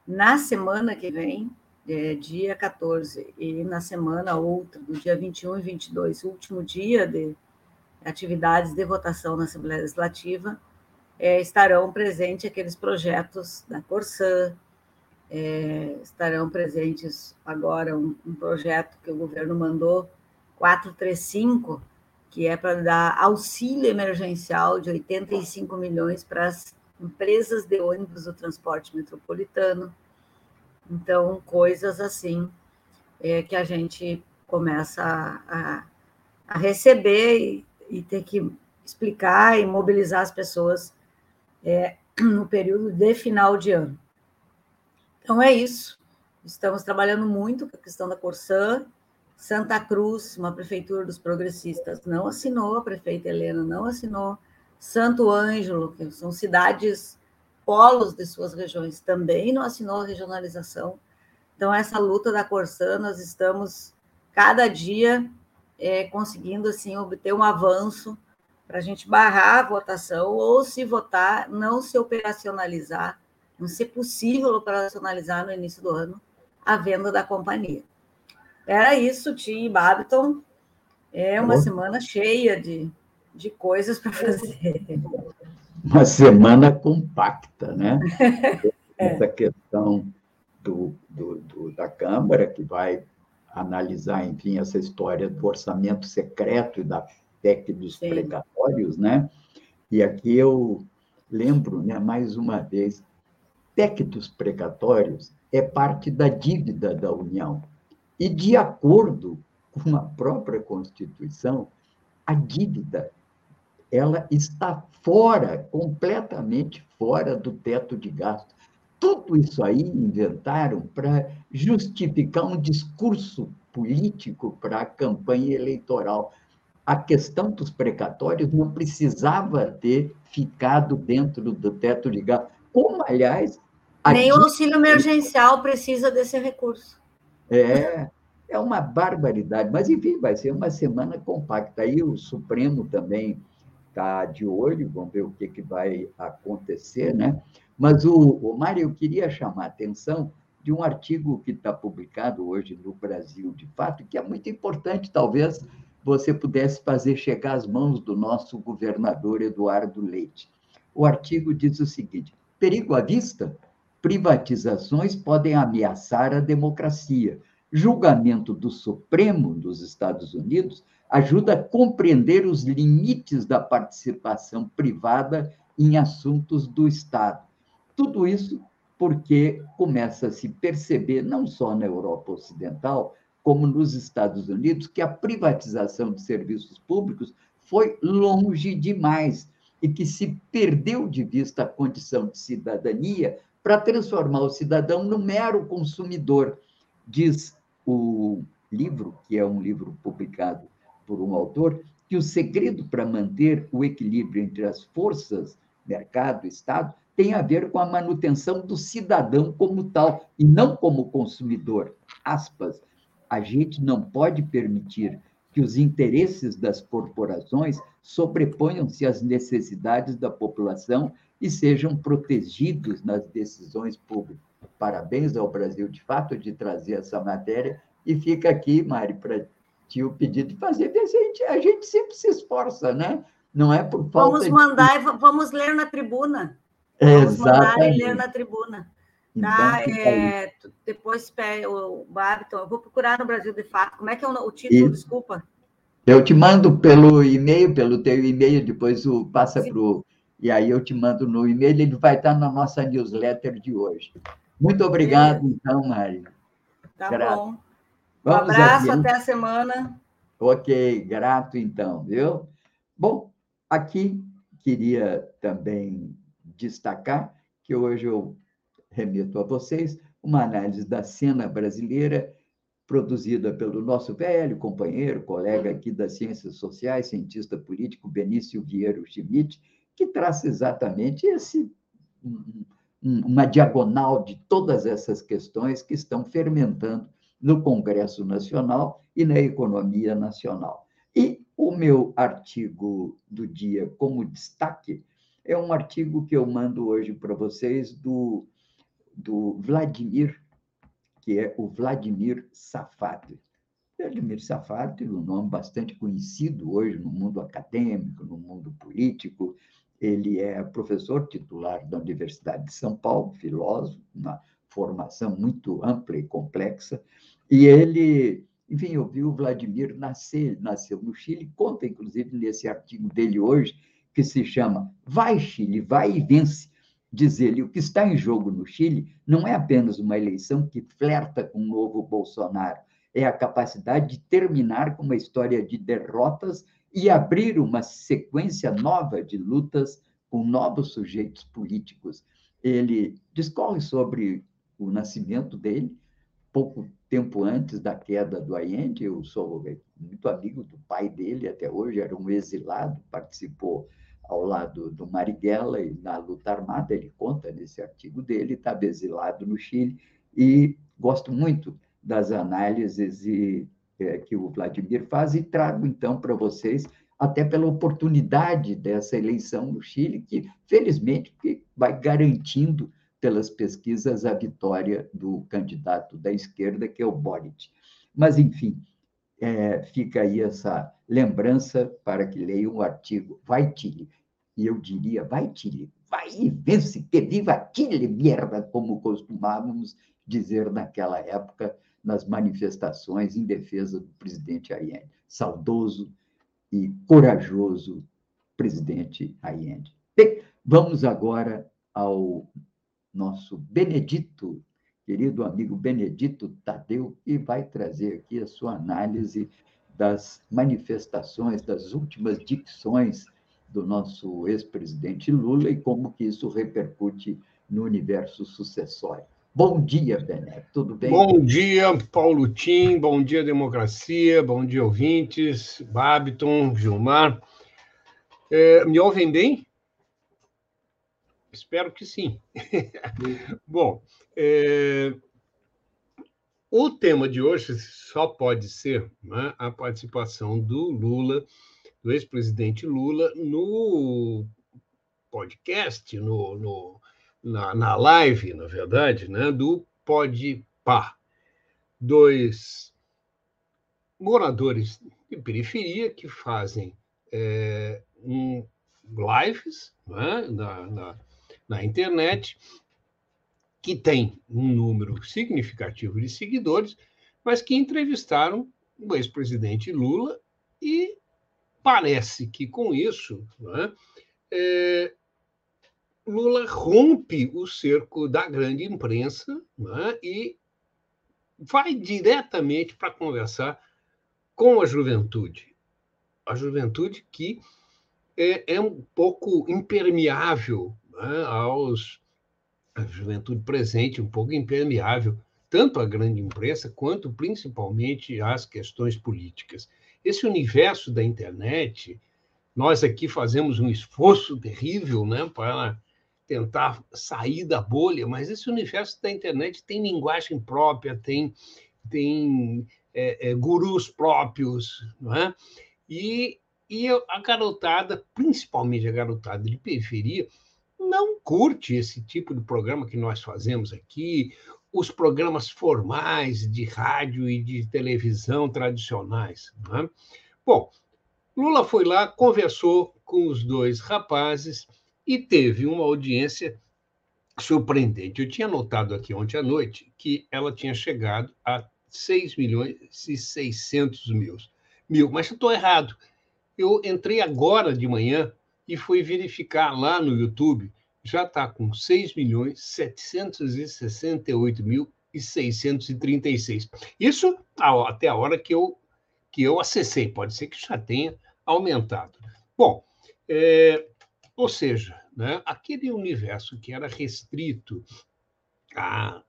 Na semana que vem, é, dia 14, e na semana outra, do dia 21 e 22, último dia de atividades de votação na Assembleia Legislativa, é, estarão presentes aqueles projetos da Corsã, é, estarão presentes agora um, um projeto que o governo mandou 435, que é para dar auxílio emergencial de 85 milhões para as empresas de ônibus do transporte metropolitano. Então, coisas assim é, que a gente começa a, a, a receber e, e ter que explicar e mobilizar as pessoas é, no período de final de ano. Então, é isso. Estamos trabalhando muito com a questão da Corsã, Santa Cruz, uma prefeitura dos progressistas, não assinou, a prefeita Helena não assinou. Santo Ângelo, que são cidades polos de suas regiões, também não assinou a regionalização. Então, essa luta da Corsã, nós estamos cada dia é, conseguindo assim obter um avanço para a gente barrar a votação ou se votar, não se operacionalizar, não ser possível operacionalizar no início do ano a venda da companhia. Era isso, Tim Babiton. É uma semana cheia de, de coisas para fazer. Uma semana compacta, né? É. Essa questão do, do, do, da Câmara, que vai analisar, enfim, essa história do orçamento secreto e da PEC dos Sim. Precatórios, né? E aqui eu lembro, né, mais uma vez, PEC dos precatórios é parte da dívida da União. E, de acordo com a própria Constituição, a dívida ela está fora, completamente fora do teto de gasto. Tudo isso aí inventaram para justificar um discurso político para a campanha eleitoral. A questão dos precatórios não precisava ter ficado dentro do teto de gasto. Como, aliás. Nem o auxílio emergencial precisa desse recurso. É, é uma barbaridade. Mas, enfim, vai ser uma semana compacta. Aí o Supremo também está de olho, vamos ver o que, que vai acontecer, né? Mas, o, o Mário, eu queria chamar a atenção de um artigo que está publicado hoje no Brasil, de fato, que é muito importante, talvez você pudesse fazer chegar às mãos do nosso governador Eduardo Leite. O artigo diz o seguinte: perigo à vista? Privatizações podem ameaçar a democracia. Julgamento do Supremo dos Estados Unidos ajuda a compreender os limites da participação privada em assuntos do Estado. Tudo isso porque começa a se perceber, não só na Europa Ocidental, como nos Estados Unidos, que a privatização de serviços públicos foi longe demais e que se perdeu de vista a condição de cidadania para transformar o cidadão no mero consumidor. Diz o livro, que é um livro publicado por um autor, que o segredo para manter o equilíbrio entre as forças, mercado Estado, tem a ver com a manutenção do cidadão como tal, e não como consumidor. Aspas. A gente não pode permitir que os interesses das corporações sobreponham-se às necessidades da população e sejam protegidos nas decisões públicas. Parabéns ao Brasil, de fato, de trazer essa matéria. E fica aqui, Mari, para ti o pedido de fazer. A gente, a gente sempre se esforça, né? Não é por falta Vamos mandar de... vamos ler na tribuna. Vamos mandar e ler na tribuna. Tá? Então, é, depois o Babiton, eu vou procurar no Brasil de fato. Como é que é o, o título? Desculpa. Eu te mando pelo e-mail, pelo teu e-mail, depois o, passa para o. E aí eu te mando no e-mail, ele vai estar na nossa newsletter de hoje. Muito obrigado, então, Mari. Tá grato. bom. Vamos um abraço, até a semana. Ok, grato então, viu? Bom, aqui queria também destacar que hoje eu remeto a vocês uma análise da cena brasileira produzida pelo nosso velho companheiro, colega aqui das Ciências Sociais, cientista político Benício Vieira Schmidt, que traça exatamente esse uma diagonal de todas essas questões que estão fermentando no Congresso Nacional e na economia nacional. E o meu artigo do dia como destaque é um artigo que eu mando hoje para vocês do, do Vladimir, que é o Vladimir Safad. Vladimir Safad, um nome bastante conhecido hoje no mundo acadêmico, no mundo político. Ele é professor titular da Universidade de São Paulo, filósofo, uma formação muito ampla e complexa. E ele, enfim, eu vi o Vladimir nascer, nasceu no Chile, conta, inclusive, nesse artigo dele hoje, que se chama Vai Chile, vai e vence. Diz ele, o que está em jogo no Chile não é apenas uma eleição que flerta com o novo Bolsonaro, é a capacidade de terminar com uma história de derrotas e abrir uma sequência nova de lutas com novos sujeitos políticos. Ele discorre sobre o nascimento dele, pouco tempo antes da queda do Allende. Eu sou muito amigo do pai dele até hoje, era um exilado, participou ao lado do Marighella e na luta armada, ele conta nesse artigo dele, estava exilado no Chile, e gosto muito das análises e é, que o Vladimir faz e trago, então, para vocês, até pela oportunidade dessa eleição no Chile, que, felizmente, vai garantindo, pelas pesquisas, a vitória do candidato da esquerda, que é o Boric. Mas, enfim, é, fica aí essa lembrança para que leiam o artigo Vai Chile. E eu diria, vai Chile, vai e vence, que viva Chile, merda, como costumávamos dizer naquela época, nas manifestações em defesa do presidente Allende. Saudoso e corajoso presidente Allende. Bem, vamos agora ao nosso Benedito, querido amigo Benedito Tadeu, que vai trazer aqui a sua análise das manifestações, das últimas dicções do nosso ex-presidente Lula e como que isso repercute no universo sucessório. Bom dia, Bené. Tudo bem? Bom dia, Paulo Tim. Bom dia, democracia. Bom dia, ouvintes. Babiton, Gilmar. É, me ouvem bem? Espero que sim. Bom, é, o tema de hoje só pode ser né, a participação do Lula, do ex-presidente Lula, no podcast, no, no na, na live, na verdade, né, do Pode Par. Dois moradores de periferia que fazem é, um, lives né, na, na, na internet, que tem um número significativo de seguidores, mas que entrevistaram o ex-presidente Lula e parece que com isso né, é, Lula rompe o cerco da grande imprensa né, e vai diretamente para conversar com a juventude. A juventude que é, é um pouco impermeável né, aos. A juventude presente, um pouco impermeável, tanto à grande imprensa quanto principalmente às questões políticas. Esse universo da internet, nós aqui fazemos um esforço terrível né, para tentar sair da bolha, mas esse universo da internet tem linguagem própria, tem, tem é, é, gurus próprios, não é? E, e a garotada, principalmente a garotada de periferia, não curte esse tipo de programa que nós fazemos aqui, os programas formais de rádio e de televisão tradicionais. Não é? Bom, Lula foi lá, conversou com os dois rapazes e teve uma audiência surpreendente. Eu tinha notado aqui ontem à noite que ela tinha chegado a 6 milhões e 600 mil, mil mas estou errado. Eu entrei agora de manhã e fui verificar lá no YouTube, já está com 6 milhões 768 mil e 636. Isso até a hora que eu, que eu acessei, pode ser que já tenha aumentado. Bom, é, ou seja, né, aquele universo que era restrito à,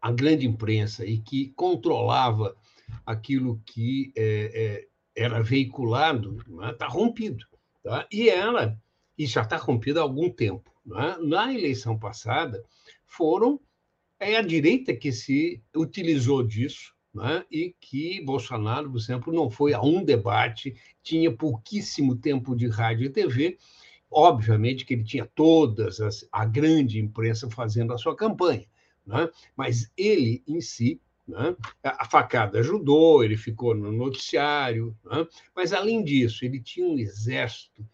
à grande imprensa e que controlava aquilo que é, é, era veiculado, está né, tá rompido. Tá? E ela, e já está rompida há algum tempo. Né? Na eleição passada, foram é a direita que se utilizou disso né? e que Bolsonaro, por exemplo, não foi a um debate, tinha pouquíssimo tempo de rádio e TV, Obviamente que ele tinha todas as, a grande imprensa fazendo a sua campanha, né? mas ele em si, né? a facada ajudou, ele ficou no noticiário, né? mas além disso, ele tinha um exército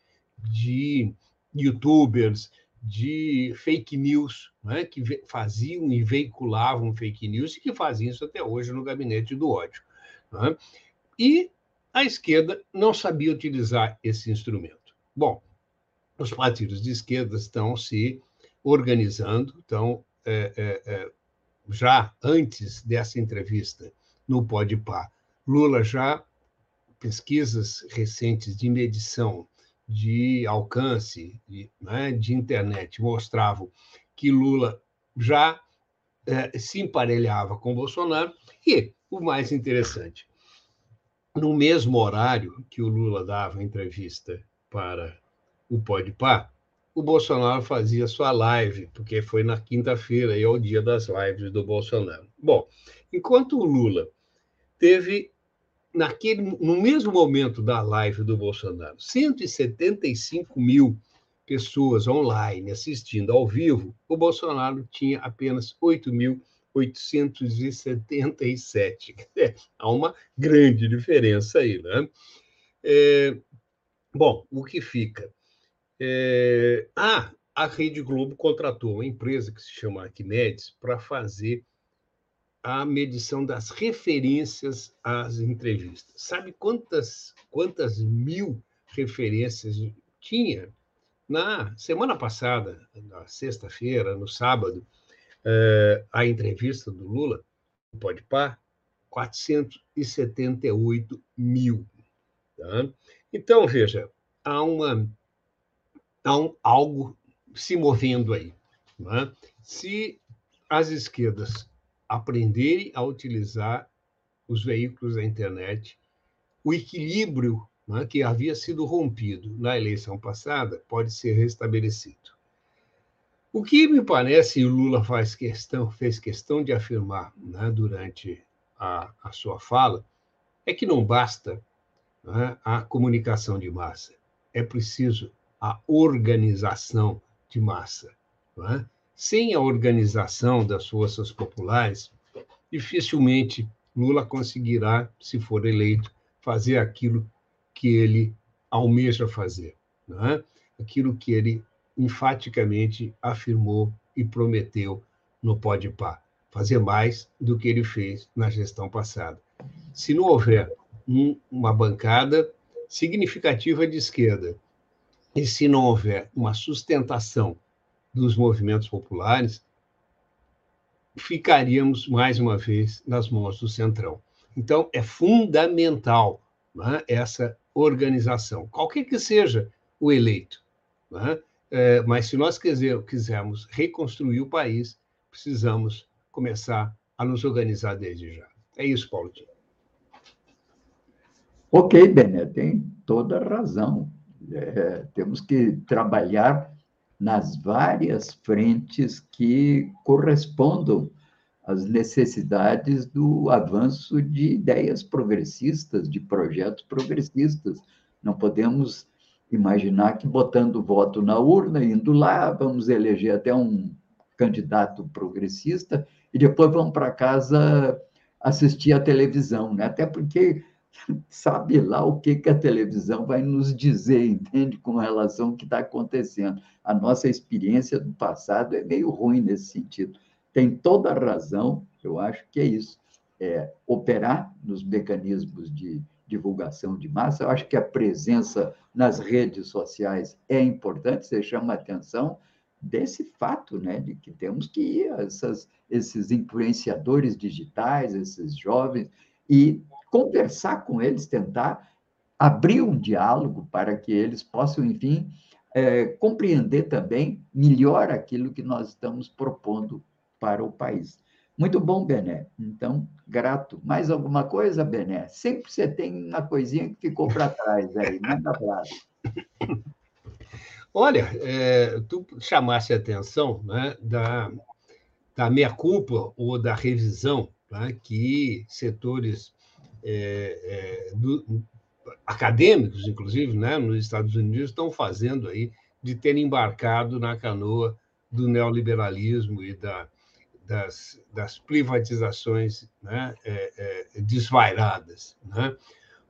de youtubers, de fake news, né? que faziam e veiculavam fake news e que fazem isso até hoje no gabinete do ódio. Né? E a esquerda não sabia utilizar esse instrumento. Bom, os partidos de esquerda estão se organizando, estão é, é, é, já antes dessa entrevista no Podpah, Lula já pesquisas recentes de medição de alcance de, né, de internet mostravam que Lula já é, se emparelhava com Bolsonaro e o mais interessante, no mesmo horário que o Lula dava entrevista para o Pode Pá, o Bolsonaro fazia sua live, porque foi na quinta-feira, e é o dia das lives do Bolsonaro. Bom, enquanto o Lula teve naquele, no mesmo momento da live do Bolsonaro, 175 mil pessoas online assistindo ao vivo, o Bolsonaro tinha apenas 8.877. É, há uma grande diferença aí, né? É, bom, o que fica? É, ah, a Rede Globo contratou uma empresa que se chama Arquimedes para fazer a medição das referências às entrevistas. Sabe quantas, quantas mil referências tinha? Na semana passada, na sexta-feira, no sábado, eh, a entrevista do Lula, pode par, 478 mil. Tá? Então, veja, há, uma, há um, algo se movendo aí. É? Se as esquerdas aprenderem a utilizar os veículos da internet, o equilíbrio né, que havia sido rompido na eleição passada pode ser restabelecido. O que me parece, e o Lula faz questão, fez questão de afirmar né, durante a, a, sua fala, é que não basta né, a comunicação de massa, é preciso a organização de massa. É? Sem a organização das forças populares, dificilmente Lula conseguirá, se for eleito, fazer aquilo que ele almeja fazer, é? aquilo que ele enfaticamente afirmou e prometeu no Pode Par, fazer mais do que ele fez na gestão passada. Se não houver um, uma bancada significativa de esquerda e se não houver uma sustentação dos movimentos populares, ficaríamos, mais uma vez, nas mãos do Centrão. Então, é fundamental né, essa organização, qualquer que seja o eleito. Né? É, mas se nós quiser, quisermos reconstruir o país, precisamos começar a nos organizar desde já. É isso, Paulo. Ok, Bené, tem toda razão. É, temos que trabalhar nas várias frentes que correspondam às necessidades do avanço de ideias progressistas, de projetos progressistas. Não podemos imaginar que botando voto na urna, indo lá, vamos eleger até um candidato progressista e depois vamos para casa assistir a televisão, né? Até porque sabe lá o que, que a televisão vai nos dizer, entende, com relação ao que está acontecendo. A nossa experiência do passado é meio ruim nesse sentido. Tem toda a razão, eu acho que é isso. É, operar nos mecanismos de divulgação de massa, eu acho que a presença nas redes sociais é importante, você chama a atenção desse fato, né, de que temos que ir essas, esses influenciadores digitais, esses jovens, e conversar com eles, tentar abrir um diálogo para que eles possam, enfim, é, compreender também melhor aquilo que nós estamos propondo para o país. Muito bom, Bené. Então, grato. Mais alguma coisa, Bené? Sempre você tem uma coisinha que ficou para trás aí, manda abraço. Olha, é, tu chamaste a atenção né, da, da meia-culpa ou da revisão né, que setores é, é, do, acadêmicos, inclusive, né, nos Estados Unidos, estão fazendo aí de ter embarcado na canoa do neoliberalismo e da, das, das privatizações né, é, é, desvairadas. Né?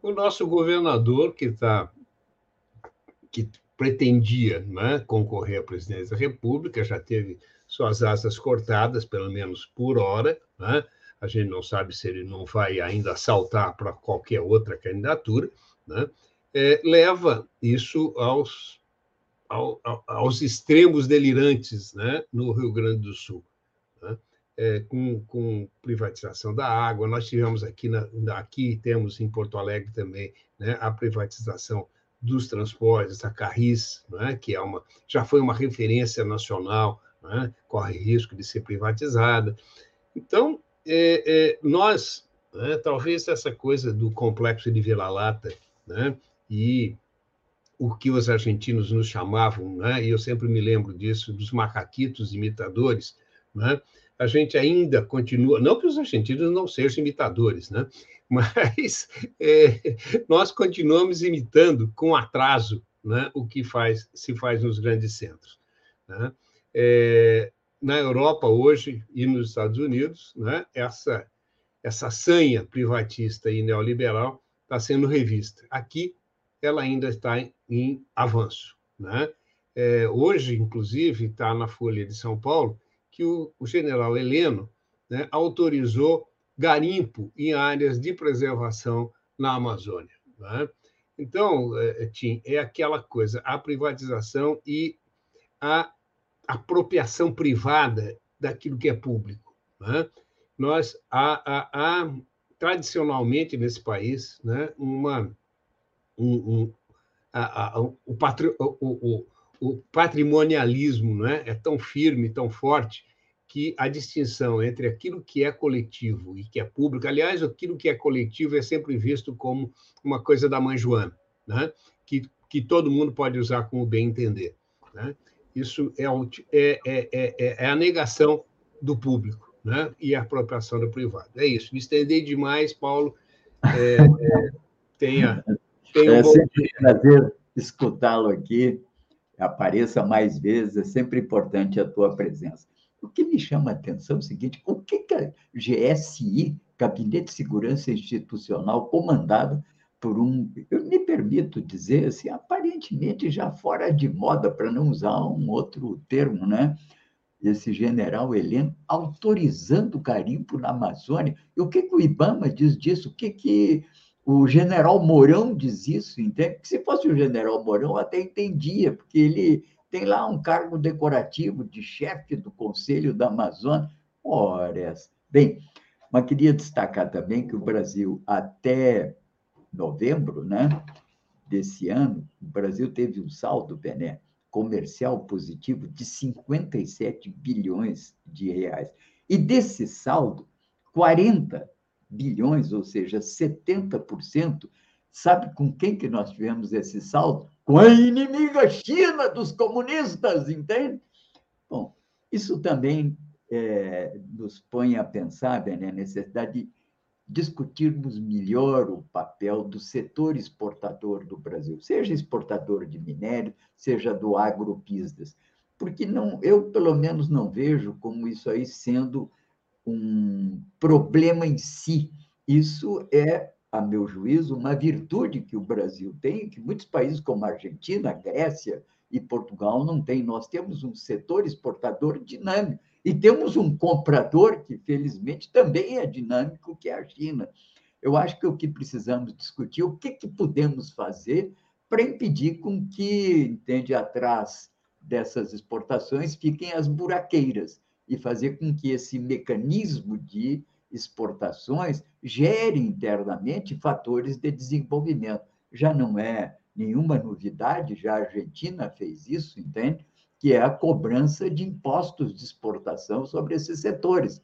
O nosso governador, que, tá, que pretendia né, concorrer à presidência da República, já teve suas asas cortadas, pelo menos por hora, né? A gente não sabe se ele não vai ainda saltar para qualquer outra candidatura, né? é, leva isso aos, ao, aos extremos delirantes né? no Rio Grande do Sul. Né? É, com, com, privatização da água, nós tivemos aqui, na, aqui temos em Porto Alegre também né? a privatização dos transportes, a Carris, né? que é uma, já foi uma referência nacional, né? corre risco de ser privatizada. Então, é, é, nós, né, talvez essa coisa do complexo de Vila-Lata, né, e o que os argentinos nos chamavam, né, e eu sempre me lembro disso, dos macaquitos imitadores, né, a gente ainda continua, não que os argentinos não sejam imitadores, né? mas é, nós continuamos imitando com atraso né, o que faz, se faz nos grandes centros. Né? É, na Europa hoje e nos Estados Unidos, né, essa, essa sanha privatista e neoliberal está sendo revista. Aqui, ela ainda está em, em avanço. Né? É, hoje, inclusive, está na Folha de São Paulo que o, o general Heleno né, autorizou garimpo em áreas de preservação na Amazônia. Né? Então, é, é, Tim, é aquela coisa, a privatização e a apropriação privada daquilo que é público. Né? Nós, há, há, há, tradicionalmente nesse país, né, uma, um, um, a, a, o, patri, o, o, o, patrimonialismo né, é tão firme, tão forte, que a distinção entre aquilo que é coletivo e que é público, aliás, aquilo que é coletivo é sempre visto como uma coisa da mãe Joana, né? que, que todo mundo pode usar como bem entender. Né? Isso é, é, é, é, é a negação do público né? e a apropriação do privado. É isso. Me estendei demais, Paulo. É, é, tenha, tenha um é sempre um prazer escutá-lo aqui. Apareça mais vezes, é sempre importante a tua presença. O que me chama a atenção é o seguinte: o que, que a GSI, Gabinete de Segurança Institucional, comandado por um, eu me permito dizer assim, aparentemente já fora de moda, para não usar um outro termo, né? Esse general Heleno autorizando o garimpo na Amazônia. E o que, que o Ibama diz disso? O que, que o general Mourão diz isso? Entende? Porque se fosse o general Mourão, eu até entendia, porque ele tem lá um cargo decorativo de chefe do Conselho da Amazônia. Ora, bem, mas queria destacar também que o Brasil, até novembro né, desse ano, o Brasil teve um saldo, Bené, comercial positivo de 57 bilhões de reais. E desse saldo, 40 bilhões, ou seja, 70%, sabe com quem que nós tivemos esse saldo? com a inimiga China dos comunistas, entende? Bom, isso também é, nos põe a pensar, Bené, a necessidade de discutirmos melhor o papel do setor exportador do Brasil, seja exportador de minério, seja do agrobusiness, porque não, eu pelo menos não vejo como isso aí sendo um problema em si. Isso é a meu juízo, uma virtude que o Brasil tem, que muitos países como a Argentina, a Grécia e Portugal não têm. Nós temos um setor exportador dinâmico e temos um comprador que, felizmente, também é dinâmico, que é a China. Eu acho que o que precisamos discutir é o que, que podemos fazer para impedir com que, entende, atrás dessas exportações fiquem as buraqueiras e fazer com que esse mecanismo de exportações gere internamente fatores de desenvolvimento. Já não é nenhuma novidade, já a Argentina fez isso, entende? Que é a cobrança de impostos de exportação sobre esses setores.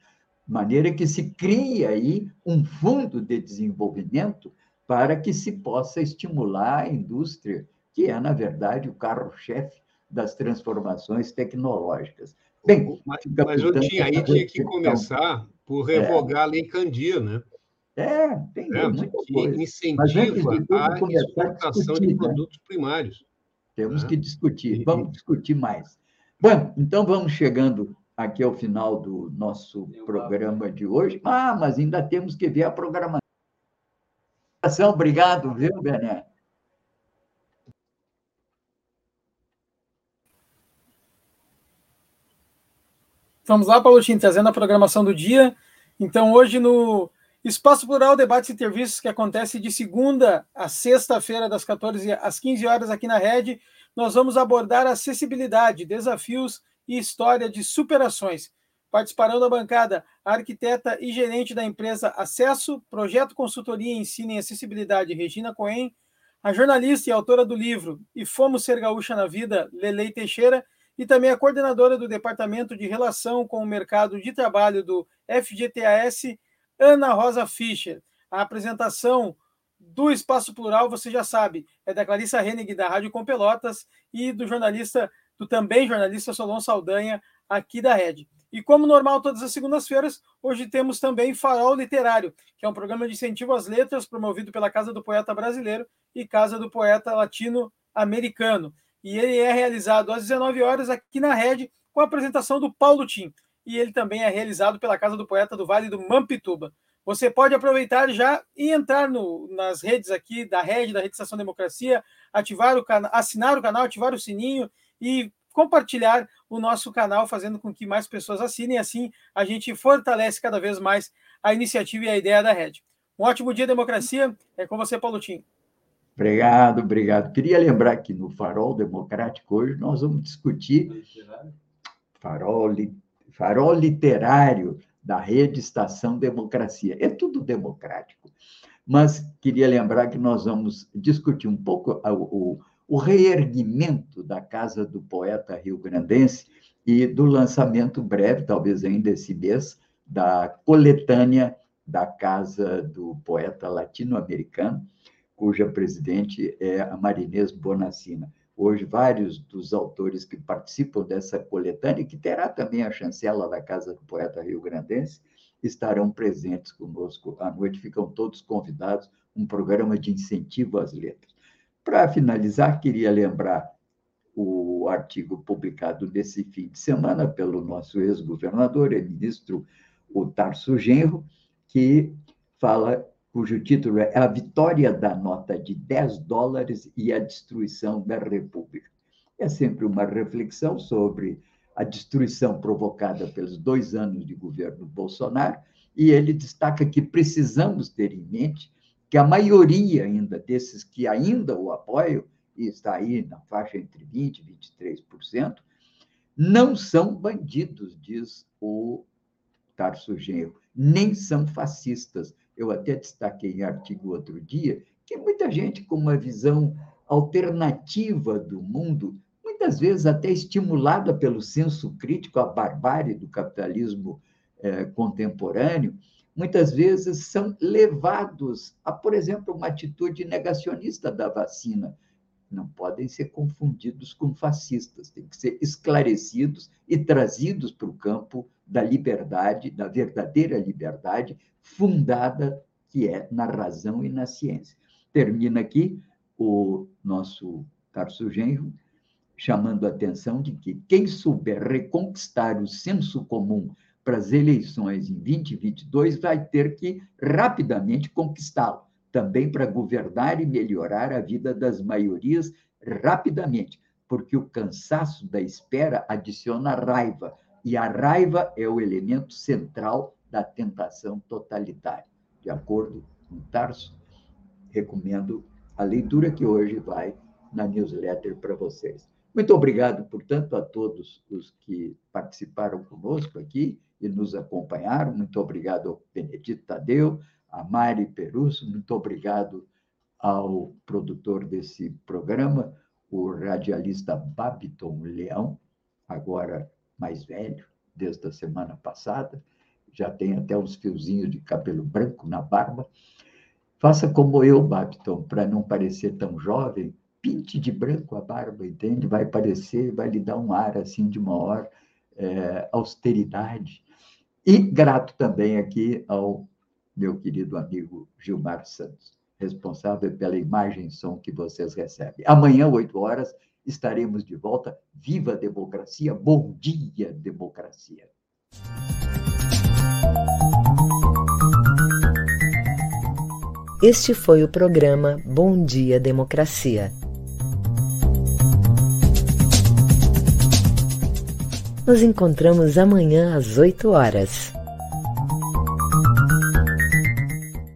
De maneira que se cria aí um fundo de desenvolvimento para que se possa estimular a indústria, que é, na verdade, o carro-chefe das transformações tecnológicas. Bem, mas, mas eu tinha, aí tinha que começar por revogar é. a Lei Candia, né? É, tem é, muita que coisa. incentiva a exportação de né? produtos né? primários. Temos né? que discutir, vamos discutir mais. Bom, então vamos chegando aqui ao final do nosso programa de hoje. Ah, mas ainda temos que ver a programação. Obrigado, viu, Bené? Vamos lá, Paulotinho, trazendo a programação do dia. Então, hoje no Espaço Plural Debates e Serviços, que acontece de segunda a sexta-feira, das 14 às 15 horas aqui na Rede, nós vamos abordar acessibilidade, desafios e história de superações. Participarão da bancada a arquiteta e gerente da empresa Acesso, Projeto Consultoria Ensina em Acessibilidade, Regina Cohen, a jornalista e autora do livro E Fomos Ser Gaúcha na Vida, Lelei Teixeira, e também a coordenadora do Departamento de Relação com o Mercado de Trabalho do FGTAS, Ana Rosa Fischer. A apresentação do Espaço Plural, você já sabe, é da Clarissa Hennig, da Rádio Com Pelotas, e do jornalista, do também jornalista Solon Saldanha, aqui da Rede. E como normal, todas as segundas-feiras, hoje temos também Farol Literário, que é um programa de incentivo às letras promovido pela Casa do Poeta Brasileiro e Casa do Poeta Latino-Americano. E ele é realizado às 19 horas aqui na Rede, com a apresentação do Paulo Tim. E ele também é realizado pela Casa do Poeta do Vale do Mampituba. Você pode aproveitar já e entrar no, nas redes aqui da Rede, da Rede Estação Democracia, ativar o canal, assinar o canal, ativar o sininho e compartilhar o nosso canal, fazendo com que mais pessoas assinem. Assim, a gente fortalece cada vez mais a iniciativa e a ideia da Rede. Um ótimo dia, democracia. É com você, Paulo Tim. Obrigado, obrigado. Queria lembrar que no Farol Democrático hoje nós vamos discutir farol, farol literário da rede Estação Democracia. É tudo democrático. Mas queria lembrar que nós vamos discutir um pouco o, o reerguimento da Casa do Poeta rio-grandense e do lançamento breve, talvez ainda esse mês, da coletânea da Casa do Poeta Latino-Americano, cuja presidente é a Marinês Bonacina. Hoje, vários dos autores que participam dessa coletânea, que terá também a chancela da Casa do Poeta Rio-Grandense, estarão presentes conosco à noite. Ficam todos convidados, um programa de incentivo às letras. Para finalizar, queria lembrar o artigo publicado nesse fim de semana pelo nosso ex-governador e ministro, o Tarso Genro, que fala cujo título é A Vitória da Nota de 10 dólares e a Destruição da República. É sempre uma reflexão sobre a destruição provocada pelos dois anos de governo Bolsonaro, e ele destaca que precisamos ter em mente que a maioria ainda desses que ainda o apoiam, e está aí na faixa entre 20% e 23%, não são bandidos, diz o Tarso Genro, nem são fascistas, eu até destaquei em artigo outro dia, que muita gente com uma visão alternativa do mundo, muitas vezes até estimulada pelo senso crítico à barbárie do capitalismo eh, contemporâneo, muitas vezes são levados a, por exemplo, uma atitude negacionista da vacina. Não podem ser confundidos com fascistas, têm que ser esclarecidos e trazidos para o campo da liberdade, da verdadeira liberdade, fundada que é na razão e na ciência. Termina aqui o nosso Tarso Genro chamando a atenção de que quem souber reconquistar o senso comum para as eleições em 2022 vai ter que rapidamente conquistá-lo, também para governar e melhorar a vida das maiorias rapidamente, porque o cansaço da espera adiciona raiva, e a raiva é o elemento central da tentação totalitária. De acordo com Tarso, recomendo a leitura que hoje vai na newsletter para vocês. Muito obrigado, portanto, a todos os que participaram conosco aqui e nos acompanharam. Muito obrigado ao Benedito Tadeu, a Mari Perusso, muito obrigado ao produtor desse programa, o radialista Babiton Leão, agora mais velho, desde a semana passada, já tem até uns fiozinhos de cabelo branco na barba. Faça como eu, Babton, para não parecer tão jovem, pinte de branco a barba, entende? Vai parecer, vai lhe dar um ar assim de maior é, austeridade. E grato também aqui ao meu querido amigo Gilmar Santos, responsável pela imagem e som que vocês recebem. Amanhã, 8 horas, estaremos de volta. Viva a democracia! Bom dia, democracia! Este foi o programa Bom Dia Democracia. Nos encontramos amanhã às 8 horas.